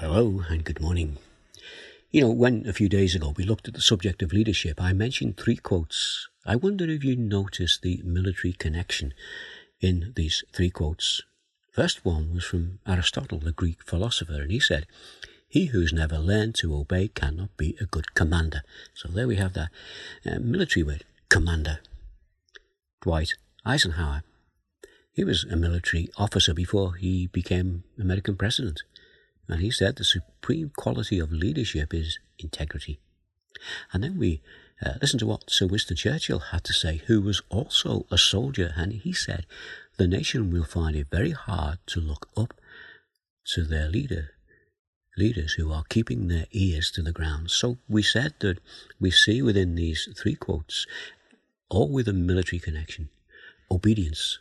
hello and good morning. You know, when a few days ago we looked at the subject of leadership, I mentioned three quotes. I wonder if you noticed the military connection in these three quotes. First one was from Aristotle, the Greek philosopher, and he said, He who's never learned to obey cannot be a good commander. So there we have that uh, military word, commander. Dwight Eisenhower. He was a military officer before he became American president. And he said the supreme quality of leadership is integrity. And then we uh, listen to what Sir Winston Churchill had to say, who was also a soldier. And he said, the nation will find it very hard to look up to their leader, leaders who are keeping their ears to the ground. So we said that we see within these three quotes, all with a military connection, obedience,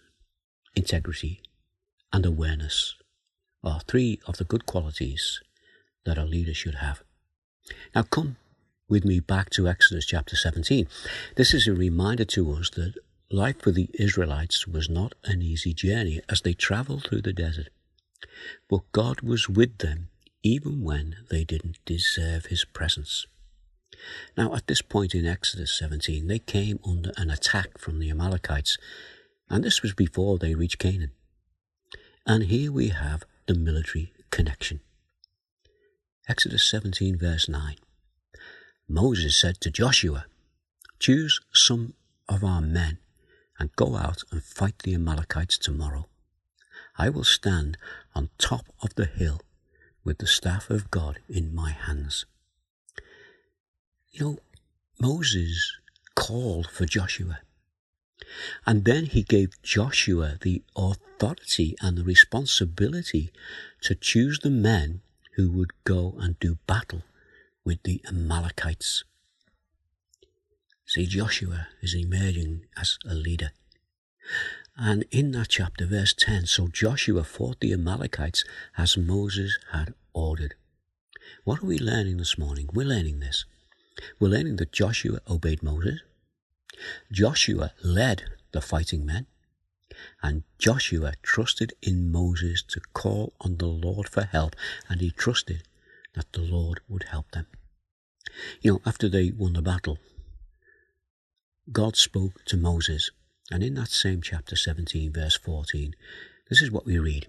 integrity, and awareness are three of the good qualities that a leader should have. Now, come with me back to Exodus chapter 17. This is a reminder to us that life for the Israelites was not an easy journey as they traveled through the desert. But God was with them even when they didn't deserve his presence. Now, at this point in Exodus 17, they came under an attack from the Amalekites, and this was before they reached Canaan. And here we have the military connection. Exodus 17, verse 9. Moses said to Joshua, Choose some of our men and go out and fight the Amalekites tomorrow. I will stand on top of the hill with the staff of God in my hands. You know, Moses called for Joshua. And then he gave Joshua the authority and the responsibility to choose the men who would go and do battle with the Amalekites. See, Joshua is emerging as a leader. And in that chapter, verse 10, so Joshua fought the Amalekites as Moses had ordered. What are we learning this morning? We're learning this. We're learning that Joshua obeyed Moses. Joshua led the fighting men, and Joshua trusted in Moses to call on the Lord for help, and he trusted that the Lord would help them. You know, after they won the battle, God spoke to Moses, and in that same chapter 17, verse 14, this is what we read.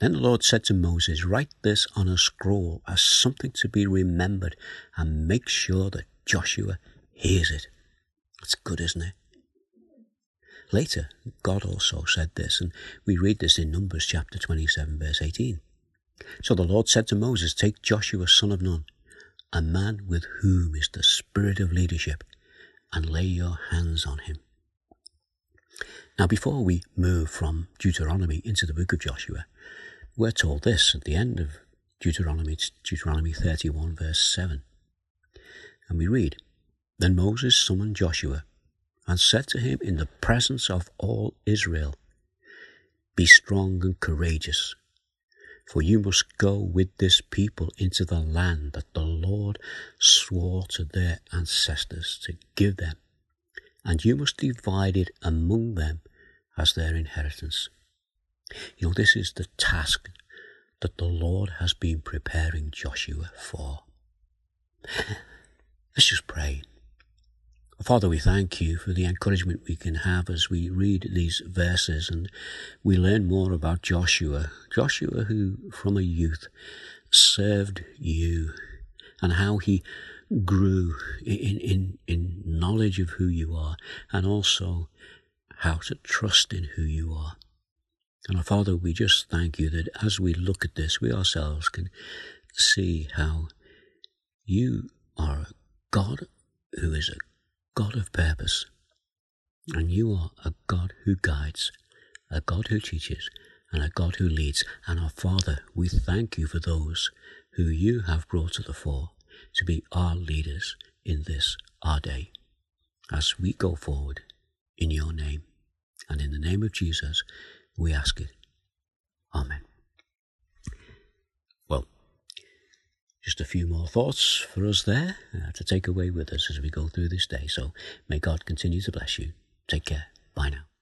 Then the Lord said to Moses, Write this on a scroll as something to be remembered, and make sure that Joshua hears it. That's good, isn't it? Later, God also said this, and we read this in Numbers chapter 27, verse 18. So the Lord said to Moses, Take Joshua, son of Nun, a man with whom is the spirit of leadership, and lay your hands on him. Now, before we move from Deuteronomy into the book of Joshua, we're told this at the end of Deuteronomy, Deuteronomy 31, verse 7. And we read, then Moses summoned Joshua and said to him in the presence of all Israel, Be strong and courageous, for you must go with this people into the land that the Lord swore to their ancestors to give them, and you must divide it among them as their inheritance. You know, this is the task that the Lord has been preparing Joshua for. Let's just pray. Father, we thank you for the encouragement we can have as we read these verses and we learn more about Joshua. Joshua, who from a youth served you and how he grew in, in, in knowledge of who you are and also how to trust in who you are. And our Father, we just thank you that as we look at this, we ourselves can see how you are a God who is a God of purpose. And you are a God who guides, a God who teaches, and a God who leads. And our Father, we thank you for those who you have brought to the fore to be our leaders in this our day. As we go forward in your name and in the name of Jesus, we ask it. Amen. Just a few more thoughts for us there uh, to take away with us as we go through this day. So may God continue to bless you. Take care. Bye now.